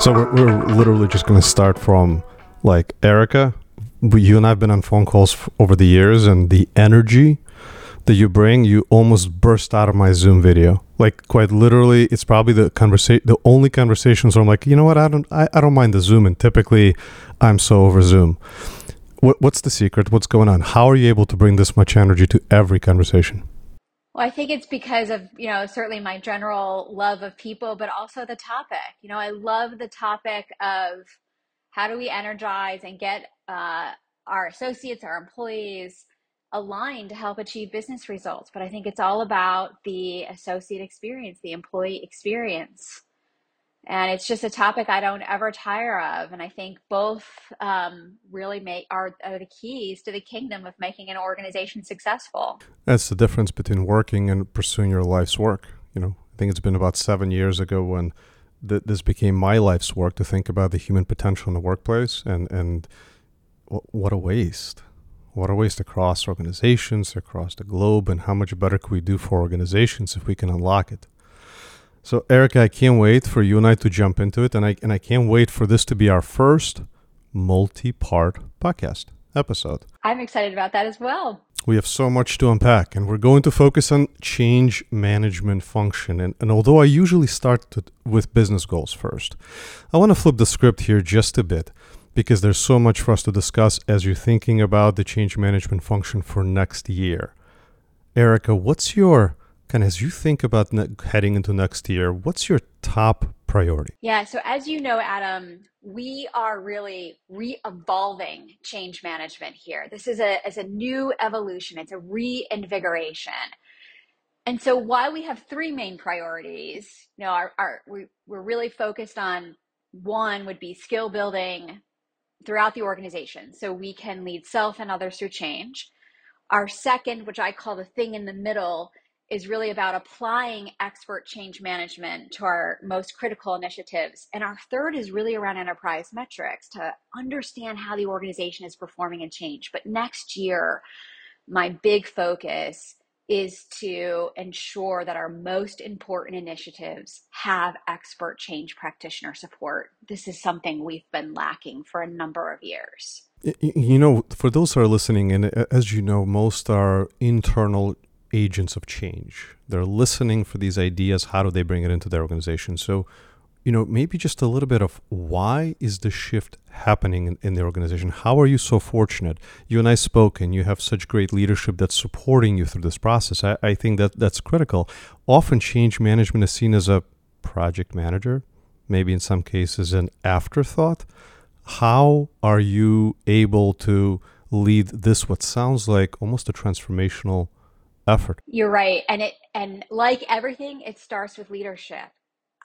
So we're, we're literally just going to start from like Erica. You and I've been on phone calls f- over the years, and the energy that you bring, you almost burst out of my Zoom video. Like quite literally, it's probably the conversation, the only conversations where I'm like, you know what, I don't, I, I don't mind the Zoom, and typically, I'm so over Zoom. What, what's the secret? What's going on? How are you able to bring this much energy to every conversation? Well, I think it's because of, you know, certainly my general love of people, but also the topic. You know, I love the topic of how do we energize and get uh, our associates, our employees aligned to help achieve business results. But I think it's all about the associate experience, the employee experience. And it's just a topic I don't ever tire of. And I think both um, really make are, are the keys to the kingdom of making an organization successful. That's the difference between working and pursuing your life's work. You know, I think it's been about seven years ago when th- this became my life's work to think about the human potential in the workplace, and and w- what a waste, what a waste across organizations, across the globe, and how much better could we do for organizations if we can unlock it. So, Erica, I can't wait for you and I to jump into it, and I and I can't wait for this to be our first multi-part podcast episode. I'm excited about that as well. We have so much to unpack, and we're going to focus on change management function. And, and although I usually start to, with business goals first, I want to flip the script here just a bit because there's so much for us to discuss as you're thinking about the change management function for next year. Erica, what's your of as you think about ne- heading into next year, what's your top priority? Yeah, so as you know, Adam, we are really re-evolving change management here. This is a, is a new evolution, it's a reinvigoration. And so while we have three main priorities, you know, our, our we, we're really focused on one would be skill building throughout the organization so we can lead self and others through change. Our second, which I call the thing in the middle, is really about applying expert change management to our most critical initiatives. And our third is really around enterprise metrics to understand how the organization is performing and change. But next year, my big focus is to ensure that our most important initiatives have expert change practitioner support. This is something we've been lacking for a number of years. You know, for those who are listening, and uh, as you know, most are internal agents of change. They're listening for these ideas. How do they bring it into their organization? So, you know, maybe just a little bit of why is the shift happening in, in, the organization? How are you so fortunate? You and I spoke, and you have such great leadership that's supporting you through this process. I, I think that that's critical. Often, change management is seen as a project manager, maybe in some cases an afterthought. How are you able to lead this, what sounds like almost a transformational effort. You're right. And it and like everything, it starts with leadership.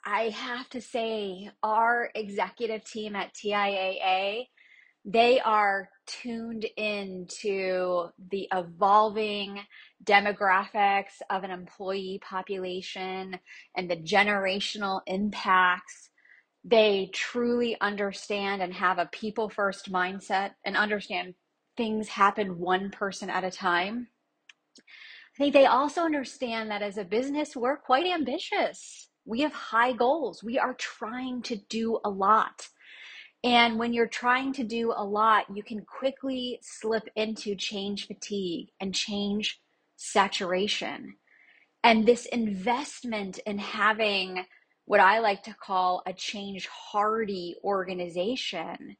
I have to say our executive team at TIAA, they are tuned into the evolving demographics of an employee population and the generational impacts. They truly understand and have a people first mindset and understand things happen one person at a time Think they also understand that as a business, we're quite ambitious. We have high goals. We are trying to do a lot. And when you're trying to do a lot, you can quickly slip into change fatigue and change saturation. And this investment in having what I like to call a change hardy organization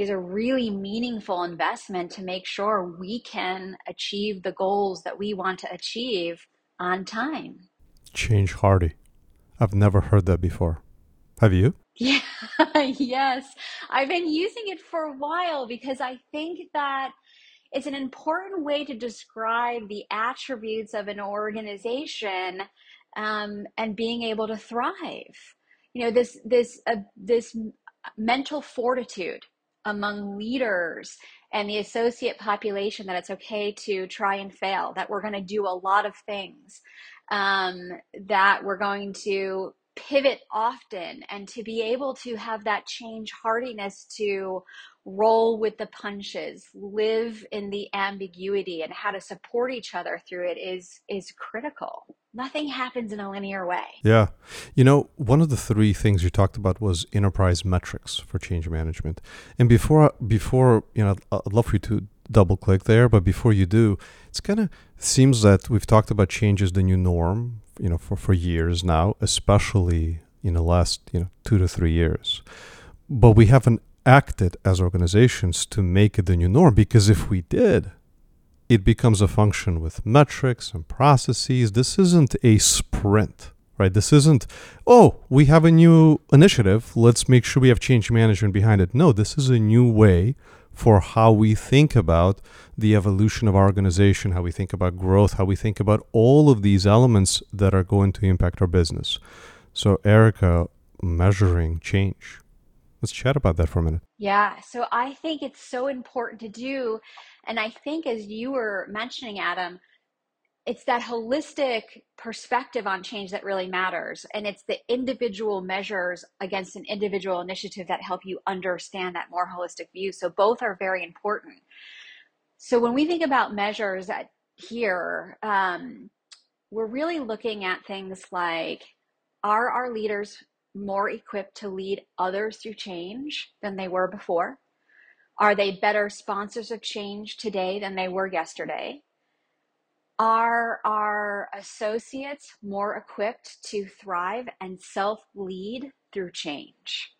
is a really meaningful investment to make sure we can achieve the goals that we want to achieve on time. Change hardy. I've never heard that before. Have you? Yeah, yes. I've been using it for a while because I think that it's an important way to describe the attributes of an organization um, and being able to thrive. You know, this this uh, this mental fortitude among leaders and the associate population that it's okay to try and fail, that we're going to do a lot of things, um, that we're going to pivot often, and to be able to have that change hardiness to roll with the punches, live in the ambiguity, and how to support each other through it is is critical. Nothing happens in a linear way. Yeah. You know, one of the three things you talked about was enterprise metrics for change management. And before before, you know, I'd love for you to double click there, but before you do, it's kind of seems that we've talked about change as the new norm, you know, for for years now, especially in the last, you know, 2 to 3 years. But we haven't acted as organizations to make it the new norm because if we did, it becomes a function with metrics and processes. This isn't a sprint, right? This isn't, oh, we have a new initiative. Let's make sure we have change management behind it. No, this is a new way for how we think about the evolution of our organization, how we think about growth, how we think about all of these elements that are going to impact our business. So, Erica, measuring change. Let's chat about that for a minute. Yeah, so I think it's so important to do and I think, as you were mentioning, Adam, it's that holistic perspective on change that really matters. And it's the individual measures against an individual initiative that help you understand that more holistic view. So both are very important. So when we think about measures at, here, um, we're really looking at things like are our leaders more equipped to lead others through change than they were before? Are they better sponsors of change today than they were yesterday? Are our associates more equipped to thrive and self lead through change?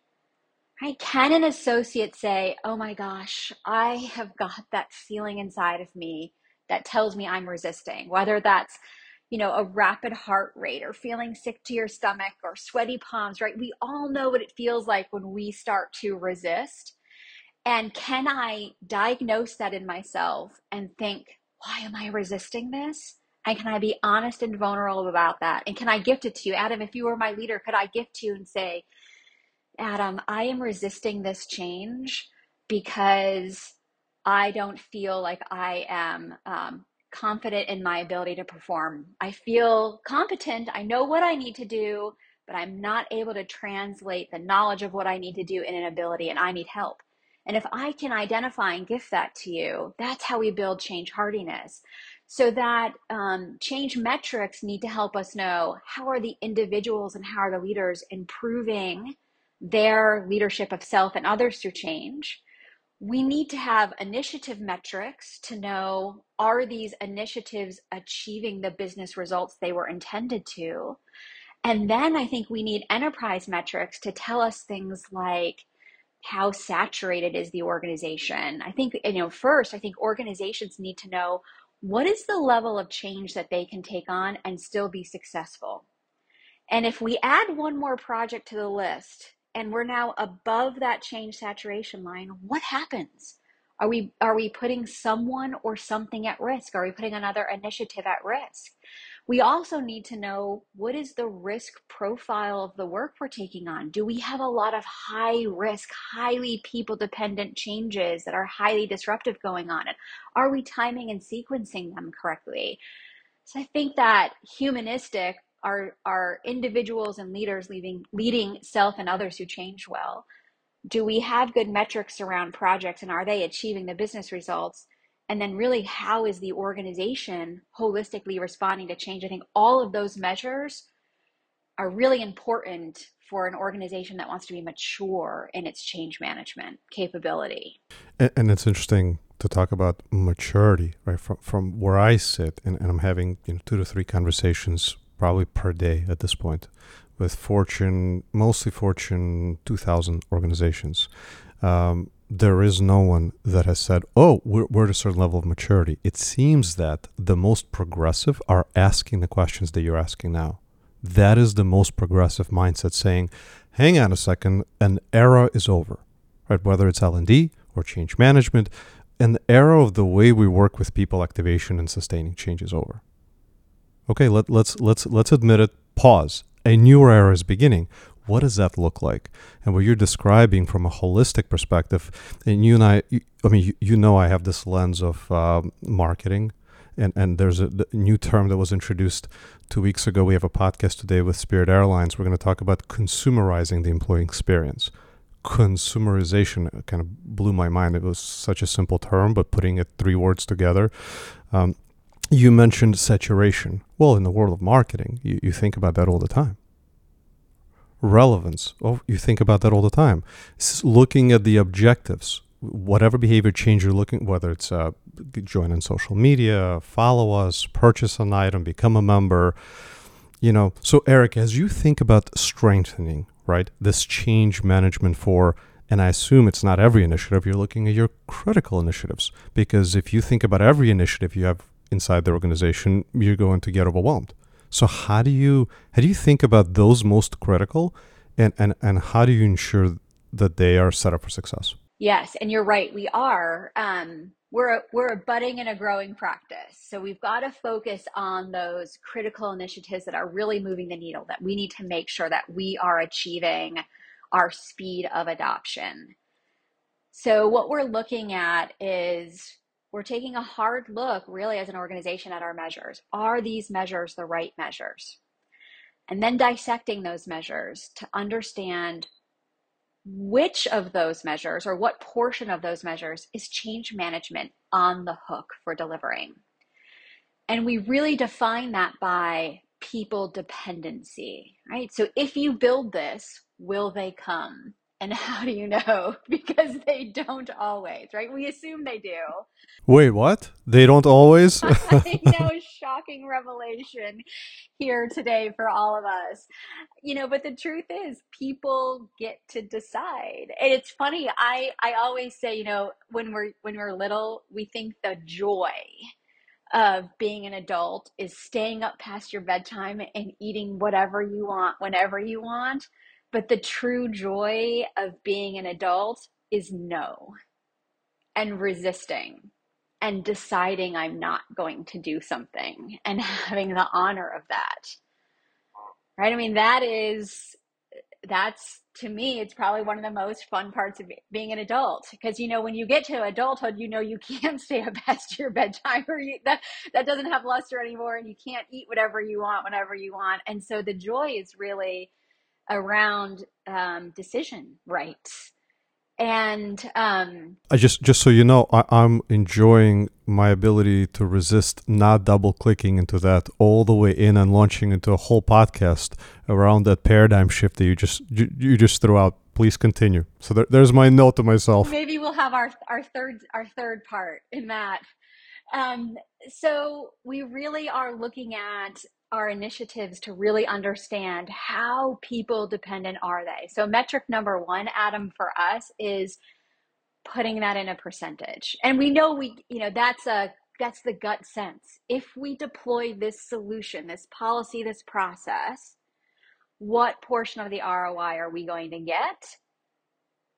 Right? Can an associate say, Oh my gosh, I have got that feeling inside of me that tells me I'm resisting, whether that's you know, a rapid heart rate or feeling sick to your stomach or sweaty palms, right? We all know what it feels like when we start to resist. And can I diagnose that in myself and think, why am I resisting this? And can I be honest and vulnerable about that? And can I gift it to you? Adam, if you were my leader, could I gift you and say, Adam, I am resisting this change because I don't feel like I am um, confident in my ability to perform. I feel competent. I know what I need to do, but I'm not able to translate the knowledge of what I need to do in an ability, and I need help. And if I can identify and gift that to you, that's how we build change hardiness. So that um, change metrics need to help us know how are the individuals and how are the leaders improving their leadership of self and others through change. We need to have initiative metrics to know are these initiatives achieving the business results they were intended to? And then I think we need enterprise metrics to tell us things like how saturated is the organization. I think, you know, first, I think organizations need to know what is the level of change that they can take on and still be successful. And if we add one more project to the list and we're now above that change saturation line, what happens? Are we are we putting someone or something at risk? Are we putting another initiative at risk? We also need to know what is the risk profile of the work we're taking on. Do we have a lot of high risk, highly people dependent changes that are highly disruptive going on? And are we timing and sequencing them correctly? So I think that humanistic are are individuals and leaders leading leading self and others who change well. Do we have good metrics around projects and are they achieving the business results? and then really how is the organization holistically responding to change i think all of those measures are really important for an organization that wants to be mature in its change management capability and, and it's interesting to talk about maturity right from, from where i sit and, and i'm having you know two to three conversations probably per day at this point with fortune mostly fortune 2000 organizations um, there is no one that has said, oh, we're, we're at a certain level of maturity. It seems that the most progressive are asking the questions that you're asking now. That is the most progressive mindset saying, hang on a second, an era is over, right? Whether it's L&D or change management, an era of the way we work with people activation and sustaining change is over. Okay, let, let's, let's, let's admit it, pause. A new era is beginning what does that look like? And what you're describing from a holistic perspective, and you and I, I mean, you, know, I have this lens of um, marketing, and, and there's a new term that was introduced two weeks ago. We have a podcast today with Spirit Airlines. We're going to talk about consumerizing the employee experience. Consumerization kind of blew my mind. It was such a simple term, but putting it three words together. Um, you mentioned saturation. Well, in the world of marketing, you, you think about that all the time. Relevance. Oh, you think about that all the time. S- looking at the objectives, whatever behavior change you're looking, whether it's uh, join in social media, follow us, purchase an item, become a member, you know. So, Eric, as you think about strengthening, right, this change management for and I assume it's not every initiative. You're looking at your critical initiatives because if you think about every initiative you have inside the organization, you're going to get overwhelmed. So how do you how do you think about those most critical, and and and how do you ensure that they are set up for success? Yes, and you're right. We are. Um, we're a, we're a budding and a growing practice, so we've got to focus on those critical initiatives that are really moving the needle. That we need to make sure that we are achieving our speed of adoption. So, what we're looking at is we're taking a hard look, really, as an organization, at our measures. Are these measures the right measures? And then dissecting those measures to understand which of those measures or what portion of those measures is change management on the hook for delivering. And we really define that by people dependency, right? So if you build this, will they come? And how do you know? Because they don't always, right? We assume they do. Wait, what? They don't always? I know, a shocking revelation here today for all of us. You know, but the truth is people get to decide. And it's funny, I I always say, you know, when we're when we're little, we think the joy of being an adult is staying up past your bedtime and eating whatever you want whenever you want. But the true joy of being an adult is no and resisting and deciding I'm not going to do something and having the honor of that. Right? I mean, that is that's to me it's probably one of the most fun parts of being an adult because you know when you get to adulthood you know you can't stay up past your bedtime or you, that that doesn't have luster anymore and you can't eat whatever you want whenever you want and so the joy is really around um, decision rights and um, I just just so you know, I, I'm enjoying my ability to resist not double clicking into that all the way in and launching into a whole podcast around that paradigm shift that you just you, you just threw out. Please continue. So there, there's my note to myself. Maybe we'll have our our third our third part in that. Um, so we really are looking at our initiatives to really understand how people dependent are they. So metric number 1 Adam for us is putting that in a percentage. And we know we you know that's a that's the gut sense. If we deploy this solution, this policy, this process, what portion of the ROI are we going to get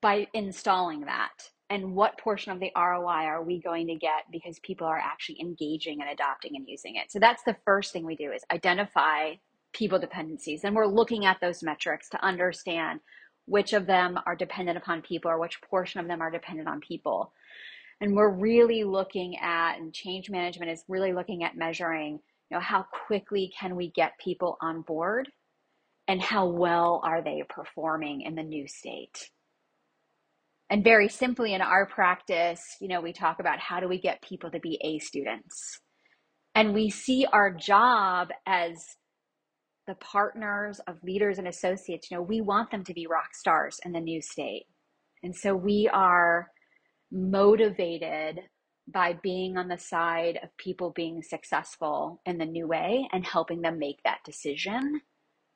by installing that? And what portion of the ROI are we going to get because people are actually engaging and adopting and using it. So that's the first thing we do is identify people dependencies and we're looking at those metrics to understand which of them are dependent upon people or which portion of them are dependent on people. And we're really looking at and change management is really looking at measuring, you know, how quickly can we get people on board and how well are they performing in the new state and very simply in our practice, you know, we talk about how do we get people to be A students. And we see our job as the partners of leaders and associates, you know, we want them to be rock stars in the new state. And so we are motivated by being on the side of people being successful in the new way and helping them make that decision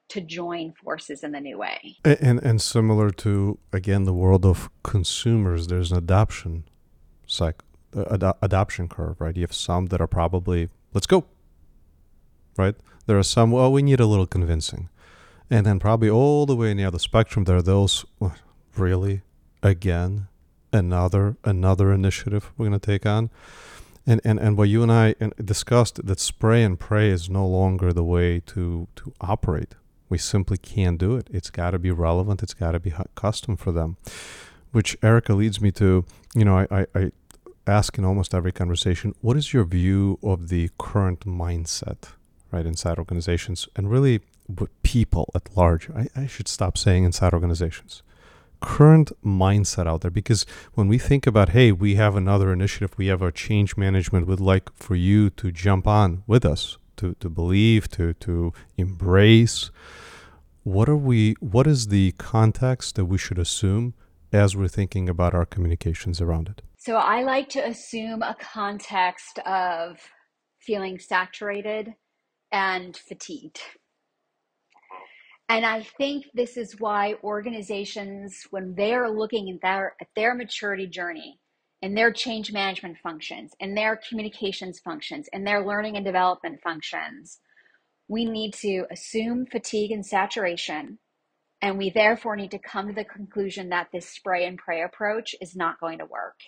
to join forces in the new way. And, and, similar to again the world of consumers, there's an adoption cycle, uh, ad- adoption curve, right? You have some that are probably let's go, right? There are some well we need a little convincing, and then probably all the way near the other spectrum there are those really again another another initiative we're going to take on. And, and, and what you and I discussed that spray and pray is no longer the way to, to operate we simply can't do it. It's got to be relevant. It's got to be custom for them. Which Erica leads me to, you know, I, I, I ask in almost every conversation, what is your view of the current mindset, right, inside organizations and really with people at large? I, I should stop saying inside organizations. current mindset out there? Because when we think about, hey, we have another initiative, we have our change management, would like for you to jump on with us, to, to believe, to, to embrace. What are we, what is the context that we should assume as we're thinking about our communications around it? So I like to assume a context of feeling saturated and fatigued. And I think this is why organizations, when they are looking at their, at their maturity journey and their change management functions and their communications functions and their learning and development functions, we need to assume fatigue and saturation. And we therefore need to come to the conclusion that this spray and pray approach is not going to work.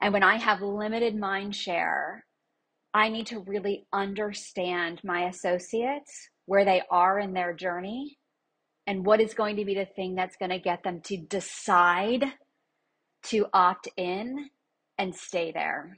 And when I have limited mind share, I need to really understand my associates where they are in their journey and what is going to be the thing that's going to get them to decide to opt in and stay there.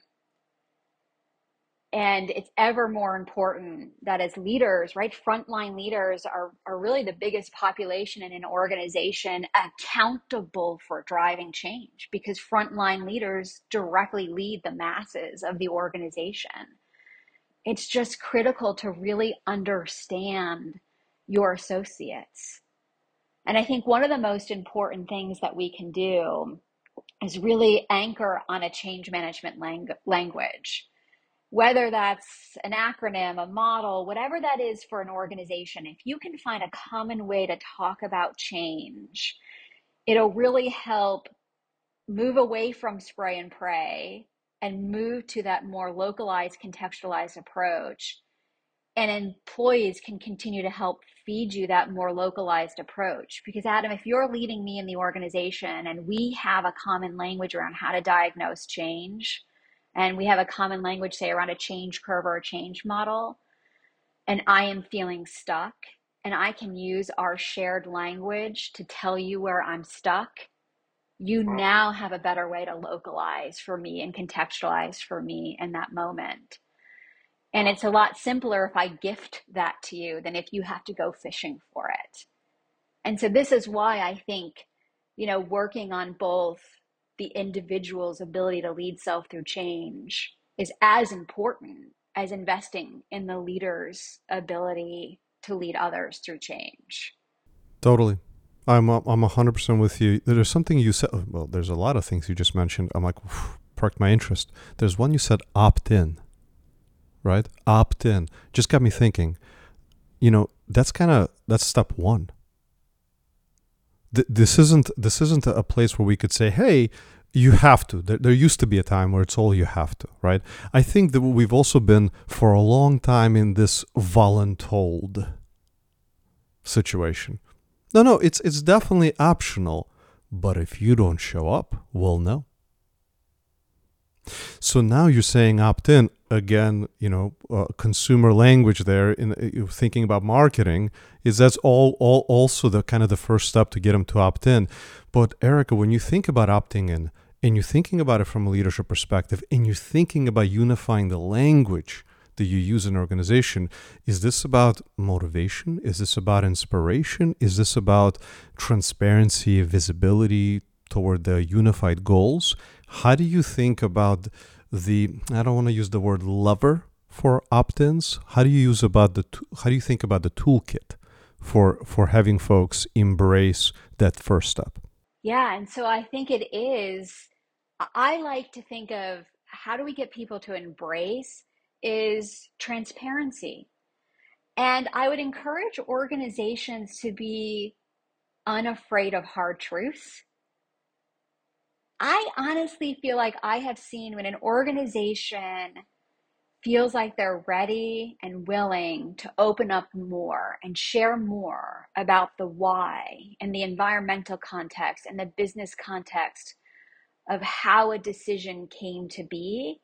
And it's ever more important that as leaders, right, frontline leaders are, are really the biggest population in an organization accountable for driving change because frontline leaders directly lead the masses of the organization it's just critical to really understand your associates. And I think one of the most important things that we can do is really anchor on a change management lang- language. Whether that's an acronym, a model, whatever that is for an organization, if you can find a common way to talk about change, it'll really help move away from spray and pray and move to that more localized, contextualized approach. And employees can continue to help feed you that more localized approach. Because, Adam, if you're leading me in the organization and we have a common language around how to diagnose change, and we have a common language, say, around a change curve or a change model, and I am feeling stuck, and I can use our shared language to tell you where I'm stuck you now have a better way to localize for me and contextualize for me in that moment. And it's a lot simpler if I gift that to you than if you have to go fishing for it. And so this is why I think, you know, working on both the individual's ability to lead self through change is as important as investing in the leader's ability to lead others through change. Totally. I'm I'm hundred percent with you. There's something you said. Well, there's a lot of things you just mentioned. I'm like, perked my interest. There's one you said opt in, right? Opt in. Just got me thinking. You know, that's kind of that's step one. Th- this isn't this isn't a place where we could say, hey, you have to. There, there used to be a time where it's all you have to, right? I think that we've also been for a long time in this voluntold situation no, no, it's it's definitely optional, but if you don't show up, we'll know. So now you're saying opt in again. You know, uh, consumer language there in uh, thinking about marketing is that's all all also the kind of the first step to get them to opt in. But Erica, when you think about opting in and you're thinking about it from a leadership perspective, and you're thinking about unifying the language that you use in an organization? Is this about motivation? Is this about inspiration? Is this about transparency, visibility toward the unified goals? How do you think about the, I don't want to use the word lover for opt-ins. How do you use about the, how do you think about the toolkit for, for having folks embrace that first step? Yeah. And so I think it is, I like to think of how do we get people to embrace is transparency. And I would encourage organizations to be unafraid of hard truths. I honestly feel like I have seen when an organization feels like they're ready and willing to open up more and share more about the why and the environmental context and the business context of how a decision came to be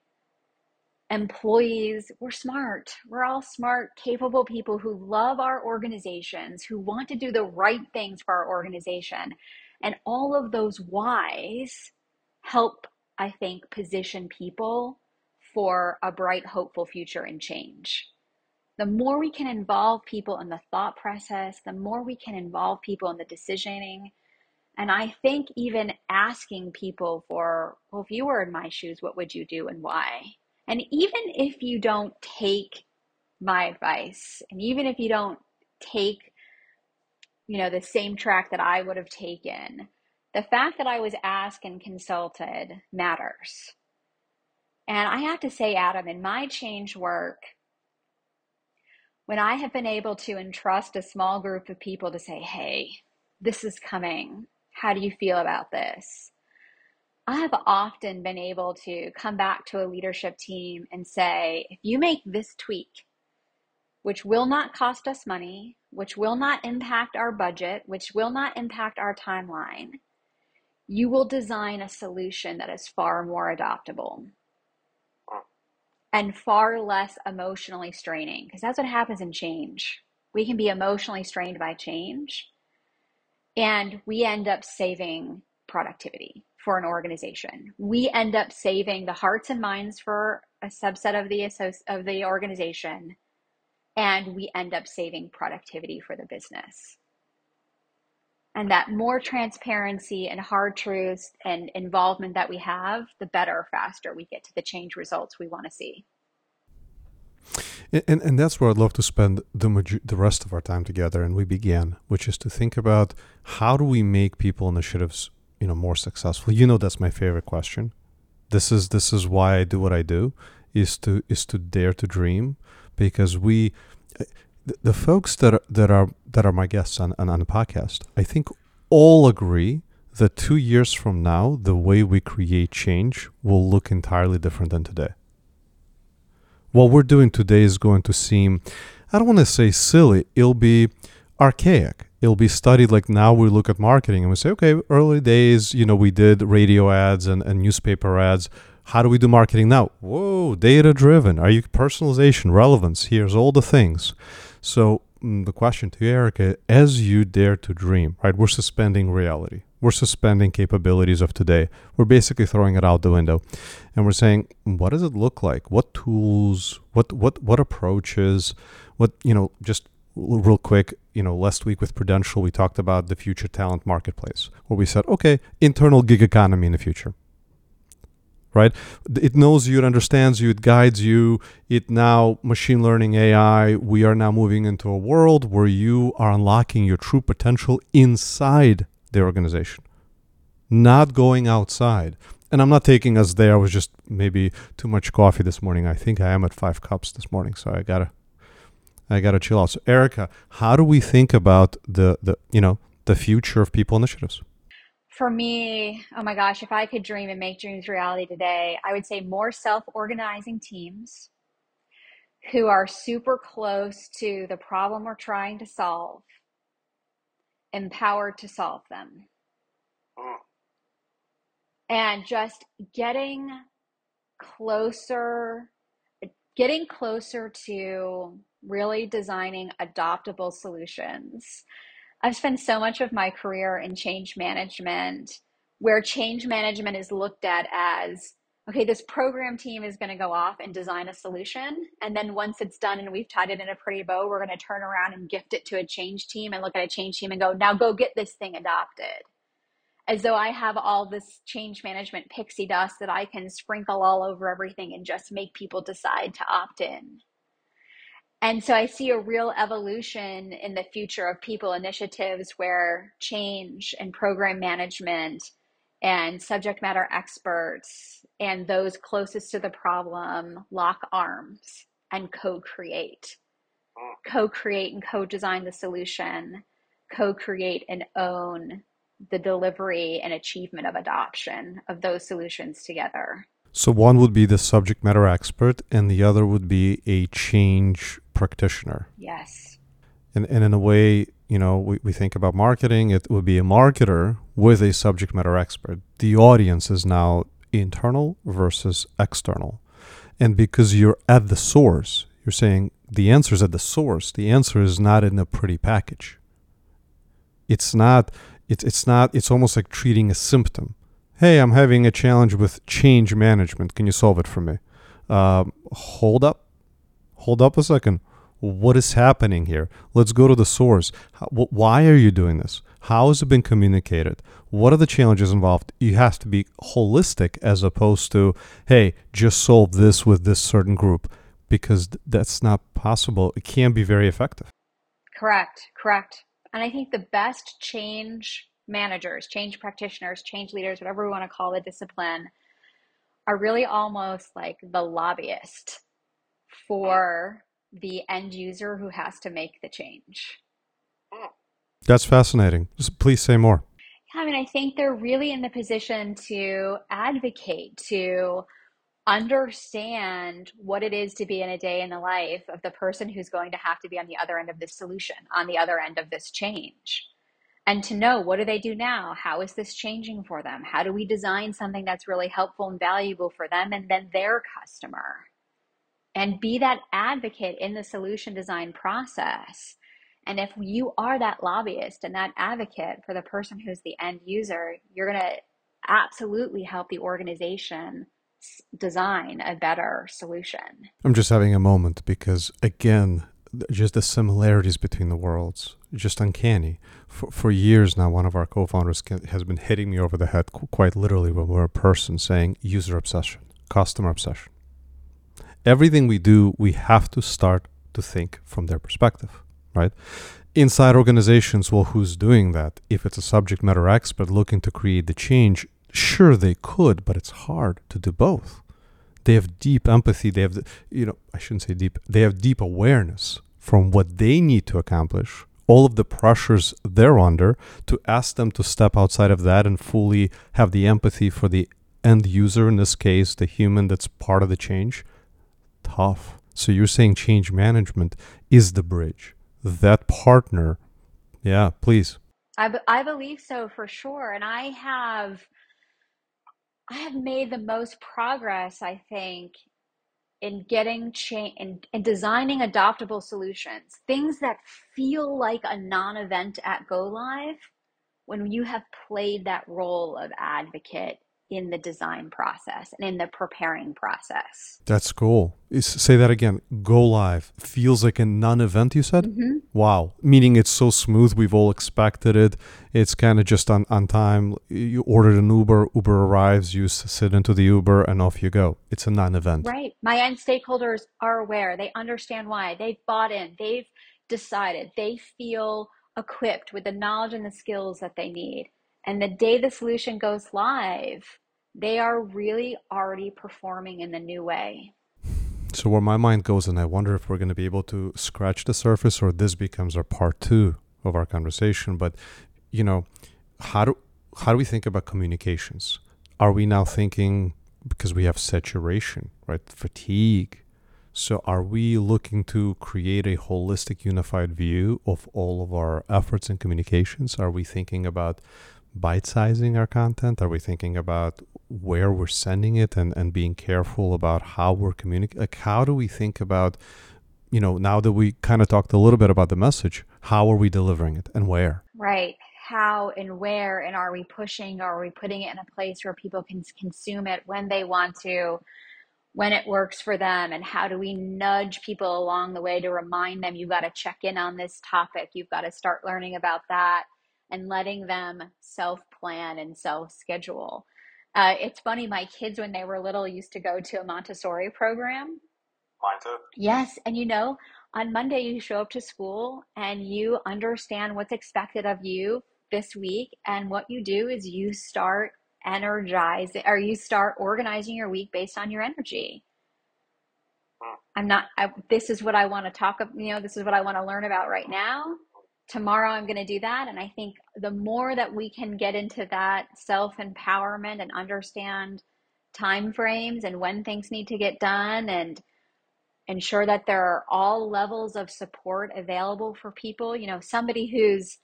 employees, we're smart. We're all smart, capable people who love our organizations, who want to do the right things for our organization. And all of those whys help, I think, position people for a bright, hopeful future and change. The more we can involve people in the thought process, the more we can involve people in the decisioning, And I think even asking people for, well, if you were in my shoes, what would you do and why? And even if you don't take my advice, and even if you don't take, you know, the same track that I would have taken, the fact that I was asked and consulted matters. And I have to say, Adam, in my change work, when I have been able to entrust a small group of people to say, hey, this is coming, how do you feel about this? I have often been able to come back to a leadership team and say, if you make this tweak, which will not cost us money, which will not impact our budget, which will not impact our timeline, you will design a solution that is far more adoptable and far less emotionally straining because that's what happens in change. We can be emotionally strained by change and we end up saving productivity for an organization. We end up saving the hearts and minds for a subset of the of the organization and we end up saving productivity for the business and that more transparency and hard truths and involvement that we have, the better, faster we get to the change results we want to see. And, and that's where I'd love to spend the the rest of our time together. And we began, which is to think about how do we make people initiatives, you know, more successful. You know, that's my favorite question. This is this is why I do what I do, is to is to dare to dream, because we the, the folks that are, that are that are my guests on, on on the podcast, I think all agree that two years from now, the way we create change will look entirely different than today. What we're doing today is going to seem, I don't want to say silly, it'll be archaic. It'll be studied like now we look at marketing and we say, okay, early days, you know, we did radio ads and, and newspaper ads. How do we do marketing now? Whoa, data driven. Are you personalization, relevance? Here's all the things. So mm, the question to you, Erica, as you dare to dream, right? We're suspending reality. We're suspending capabilities of today. We're basically throwing it out the window, and we're saying, what does it look like? What tools? What what what approaches? What you know? Just real quick, you know, last week with Prudential, we talked about the future talent marketplace, where we said, okay, internal gig economy in the future right? It knows you, it understands you, it guides you. It now, machine learning AI, we are now moving into a world where you are unlocking your true potential inside the organization, not going outside. And I'm not taking us there. I was just maybe too much coffee this morning. I think I am at five cups this morning, so I gotta, I gotta chill out. So, Erica, how do we think about the the you know the future of people initiatives? For me, oh my gosh, if I could dream and make dreams reality today, I would say more self organizing teams who are super close to the problem we're trying to solve, empowered to solve them. And just getting closer, getting closer to really designing adoptable solutions I've spent so much of my career in change management where change management is looked at as okay, this program team is going to go off and design a solution. And then once it's done and we've tied it in a pretty bow, we're going to turn around and gift it to a change team and look at a change team and go, now go get this thing adopted. As though I have all this change management pixie dust that I can sprinkle all over everything and just make people decide to opt in. And so I see a real evolution in the future of people initiatives where change and program management and subject matter experts and those closest to the problem lock arms and co create. Co create and co design the solution, co create and own the delivery and achievement of adoption of those solutions together. So one would be the subject matter expert, and the other would be a change practitioner. Yes. And, and in a way, you know, we, we think about marketing, it would be a marketer with a subject matter expert. The audience is now internal versus external. And because you're at the source, you're saying the answer is at the source. The answer is not in a pretty package. It's not, it's, it's not, it's almost like treating a symptom hey, I'm having a challenge with change management. Can you solve it for me? Uh, hold up. Hold up a second. What is happening here? Let's go to the source. How, wh- why are you doing this? How has it been communicated? what are the challenges involved? You have to be holistic as opposed to, hey, just solve this with this certain group, because that's not possible. It can be very effective. Correct, correct. And I think the best change managers, change practitioners, change leaders, whatever we want to call the discipline, are really almost like the lobbyist for the end user who has to make the change. That's fascinating. Please say more. Yeah, I mean, I think they're really in the position to advocate, to understand what it is to be in a day in the life of the person who's going to have to be on the other end of this solution, on the other end of this change. And to know what do they do now? How is this changing for them? How do we design something that's really helpful and valuable for them and then their customer? And be that advocate in the solution design process and if you are that lobbyist and that advocate for the person who's the end user, you're going to absolutely help the organization design a better solution. I'm just having a moment because, again, just the similarities between the worlds, just uncanny. For, for years now, one of our co founders has been hitting me over the head, quite literally, when we're a person saying user obsession, customer obsession. Everything we do, we have to start to think from their perspective right? Inside organizations, well, who's doing that? If it's a subject matter expert looking to create the change, sure they could, but it's hard to do both. They have deep empathy. They have, the, you know, I shouldn't say deep. They have deep awareness from what they need to accomplish, all of the pressures they're under, to ask them to step outside of that and fully have the empathy for the end user, in this case, the human that's part of the change. Tough. So you're saying change management is the bridge that partner. Yeah, please. I, I believe so for sure. And I have I have made the most progress, I think, in getting change in designing adoptable solutions, things that feel like a non-event at go live when you have played that role of advocate in the design process and in the preparing process. That's cool. Say that again. Go live feels like a non-event. You said, mm-hmm. "Wow!" Meaning it's so smooth. We've all expected it. It's kind of just on on time. You ordered an Uber. Uber arrives. You sit into the Uber, and off you go. It's a non-event. Right. My end stakeholders are aware. They understand why. They've bought in. They've decided. They feel equipped with the knowledge and the skills that they need. And the day the solution goes live, they are really already performing in the new way. So, where my mind goes, and I wonder if we're going to be able to scratch the surface or this becomes our part two of our conversation. But, you know, how do, how do we think about communications? Are we now thinking because we have saturation, right? Fatigue. So, are we looking to create a holistic, unified view of all of our efforts and communications? Are we thinking about bite sizing our content? Are we thinking about where we're sending it and, and being careful about how we're communicating? Like, how do we think about, you know, now that we kind of talked a little bit about the message, how are we delivering it and where? Right. How and where, and are we pushing? Or are we putting it in a place where people can consume it when they want to? when it works for them and how do we nudge people along the way to remind them you've got to check in on this topic you've got to start learning about that and letting them self plan and self schedule. Uh, it's funny, my kids, when they were little, used to go to a Montessori program. Mine too. Yes. And you know, on Monday, you show up to school and you understand what's expected of you this week. And what you do is you start energizing or you start organizing your week based on your energy. Hmm. I'm not, I, this is what I want to talk, about. you know, this is what I want to learn about right now tomorrow I'm going to do that. And I think the more that we can get into that self empowerment and understand time frames and when things need to get done and ensure that there are all levels of support available for people, you know, somebody who's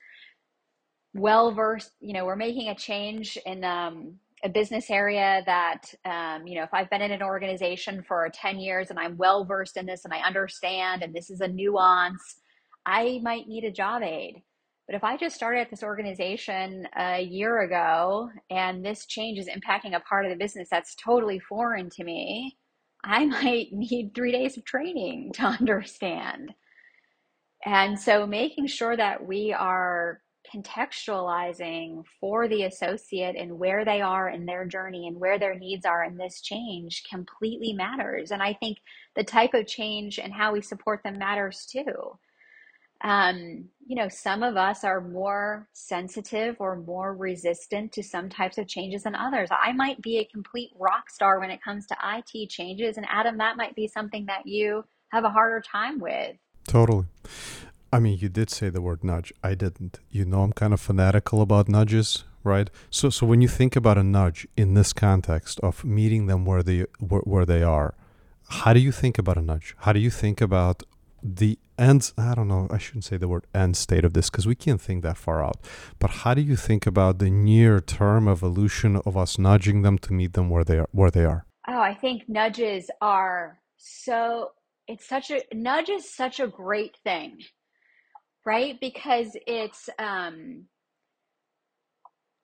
well versed, you know, we're making a change in um, a business area that, um, you know, if I've been in an organization for 10 years and I'm well versed in this and I understand, and this is a nuance I might need a job aid. But if I just started at this organization a year ago and this change is impacting a part of the business that's totally foreign to me, I might need three days of training to understand. And so making sure that we are contextualizing for the associate and where they are in their journey and where their needs are in this change completely matters. And I think the type of change and how we support them matters too. Um, you know, some of us are more sensitive or more resistant to some types of changes than others. I might be a complete rock star when it comes to IT changes, and Adam, that might be something that you have a harder time with. Totally. I mean, you did say the word nudge. I didn't. You know, I'm kind of fanatical about nudges, right? So, so when you think about a nudge in this context of meeting them where they where, where they are, how do you think about a nudge? How do you think about the end? I don't know. I shouldn't say the word end state of this because we can't think that far out. But how do you think about the near term evolution of us nudging them to meet them where they are? Where they are? Oh, I think nudges are so. It's such a nudge is such a great thing right? Because it's um,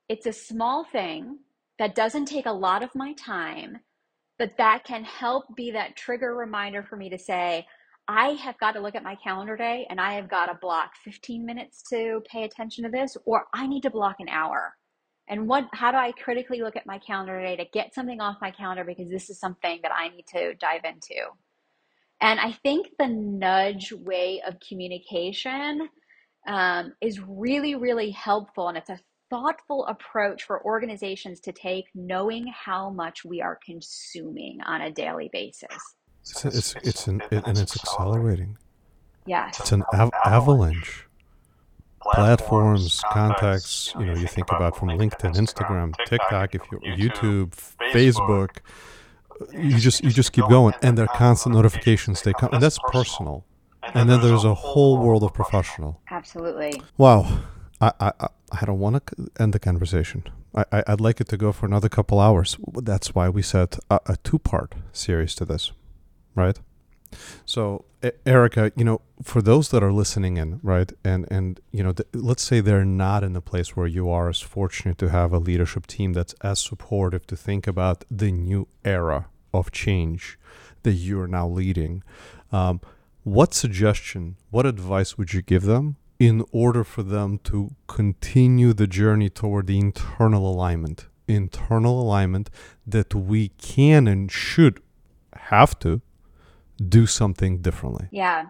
it's a small thing that doesn't take a lot of my time, but that can help be that trigger reminder for me to say, I have got to look at my calendar day and I have got to block 15 minutes to pay attention to this, or I need to block an hour. And what how do I critically look at my calendar today to get something off my calendar because this is something that I need to dive into? And I think the nudge way of communication um, is really, really helpful. And it's a thoughtful approach for organizations to take, knowing how much we are consuming on a daily basis. It's, it's, it's an, it, and it's accelerating. Yes. It's an av- avalanche. Platforms, contacts, you know, you think about from LinkedIn, Instagram, TikTok, if you YouTube, Facebook, you just you just keep going, and there are constant notifications. They come, and that's personal. And then there's a whole world of professional. Absolutely. Wow. I, I, I don't want to end the conversation. I, I, would like it to go for another couple hours. That's why we set a, a two part series to this, right? So, Erica, you know, for those that are listening in, right, and and you know, th- let's say they're not in the place where you are as fortunate to have a leadership team that's as supportive to think about the new era of change that you are now leading. Um, what suggestion, what advice would you give them in order for them to continue the journey toward the internal alignment? Internal alignment that we can and should have to do something differently. Yeah.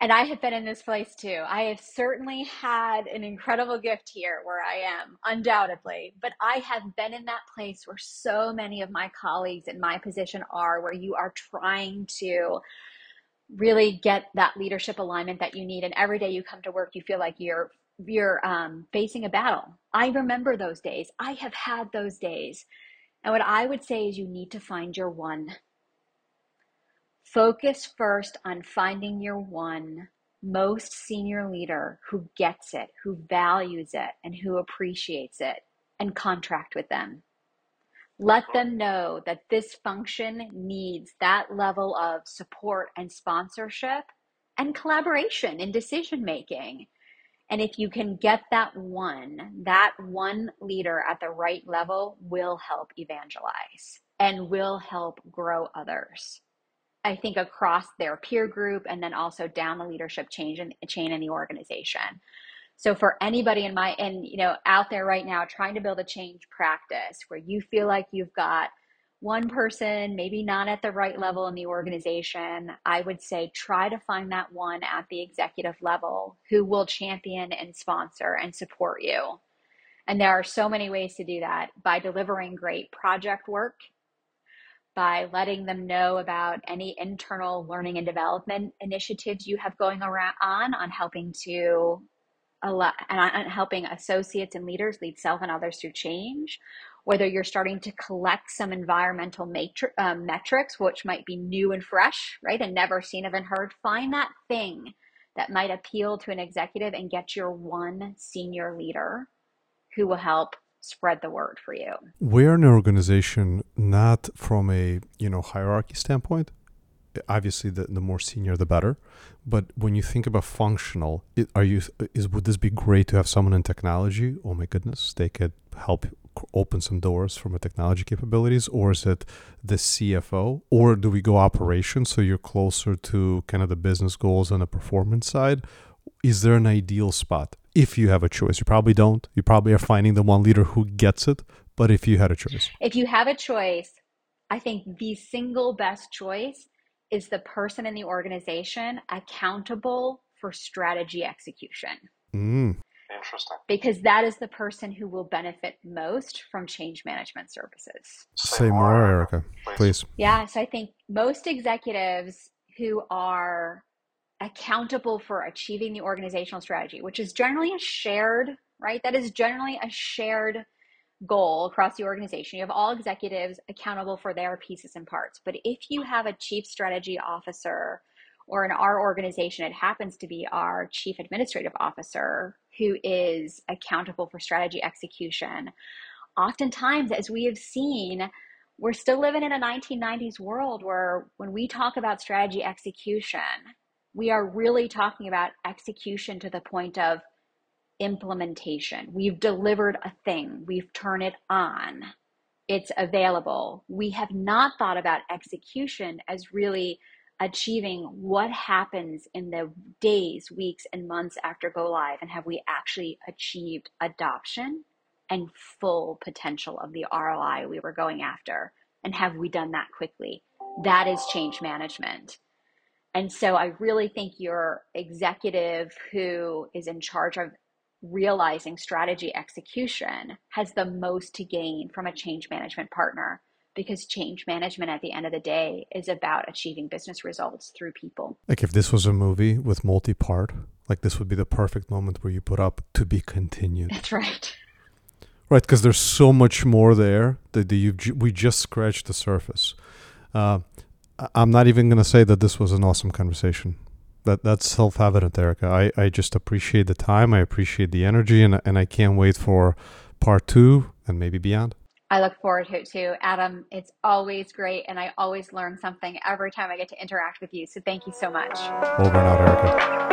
And I have been in this place too. I have certainly had an incredible gift here where I am, undoubtedly. But I have been in that place where so many of my colleagues in my position are, where you are trying to really get that leadership alignment that you need and every day you come to work you feel like you're you're um, facing a battle i remember those days i have had those days and what i would say is you need to find your one focus first on finding your one most senior leader who gets it who values it and who appreciates it and contract with them let them know that this function needs that level of support and sponsorship and collaboration in decision making. And if you can get that one, that one leader at the right level will help evangelize and will help grow others. I think across their peer group and then also down the leadership chain in, chain in the organization. So for anybody in my and you know out there right now trying to build a change practice where you feel like you've got one person maybe not at the right level in the organization, I would say try to find that one at the executive level who will champion and sponsor and support you. And there are so many ways to do that by delivering great project work, by letting them know about any internal learning and development initiatives you have going around on on helping to a lot and helping associates and leaders lead self and others through change. Whether you're starting to collect some environmental matri- um, metrics which might be new and fresh right and never seen of and heard find that thing that might appeal to an executive and get your one senior leader who will help spread the word for you. We're an organization not from a you know hierarchy standpoint. Obviously the, the more senior the better. But when you think about functional are you is would this be great to have someone in technology? Oh my goodness they could help open some doors from a technology capabilities or is it the cfo or do we go operations so you're closer to kind of the business goals on the performance side? Is there an ideal spot if you have a choice. You probably don't. You probably are finding the one leader who gets it. But if you had a choice, if you have a choice, I think the single best choice is the person in the organization accountable for strategy execution. Mm. Interesting. Because that is the person who will benefit most from change management services. Say more, Erica, please. Yeah, so I think most executives who are accountable for achieving the organizational strategy, which is generally a shared, right? That is generally a shared goal across the organization. You have all executives accountable for their pieces and parts. But if you have a chief strategy officer, or in our organization, it happens to be our chief administrative officer who is accountable for strategy execution. Oftentimes, as we have seen, we're still living in a 1990s world where when we talk about strategy execution, we are really talking about execution to the point of implementation. We've delivered a thing, we've turned it on, it's available. We have not thought about execution as really achieving what happens in the days, weeks, and months after go live, and have we actually achieved adoption and full potential of the ROI we were going after? And have we done that quickly? That is change management. And so I really think your executive who is in charge of realizing strategy execution has the most to gain from a change management partner because change management at the end of the day is about achieving business results through people. Like if this was a movie with multi-part, like this would be the perfect moment where you put up to be continued. That's right. Right, because there's so much more there that you we just scratched the surface. Uh, I'm not even going to say that this was an awesome conversation. That that's self-evident, Erica. I, I just appreciate the time. I appreciate the energy, and and I can't wait for part two and maybe beyond. I look forward to it too. Adam, it's always great, and I always learn something every time I get to interact with you. So thank you so much. Over and out, Erica.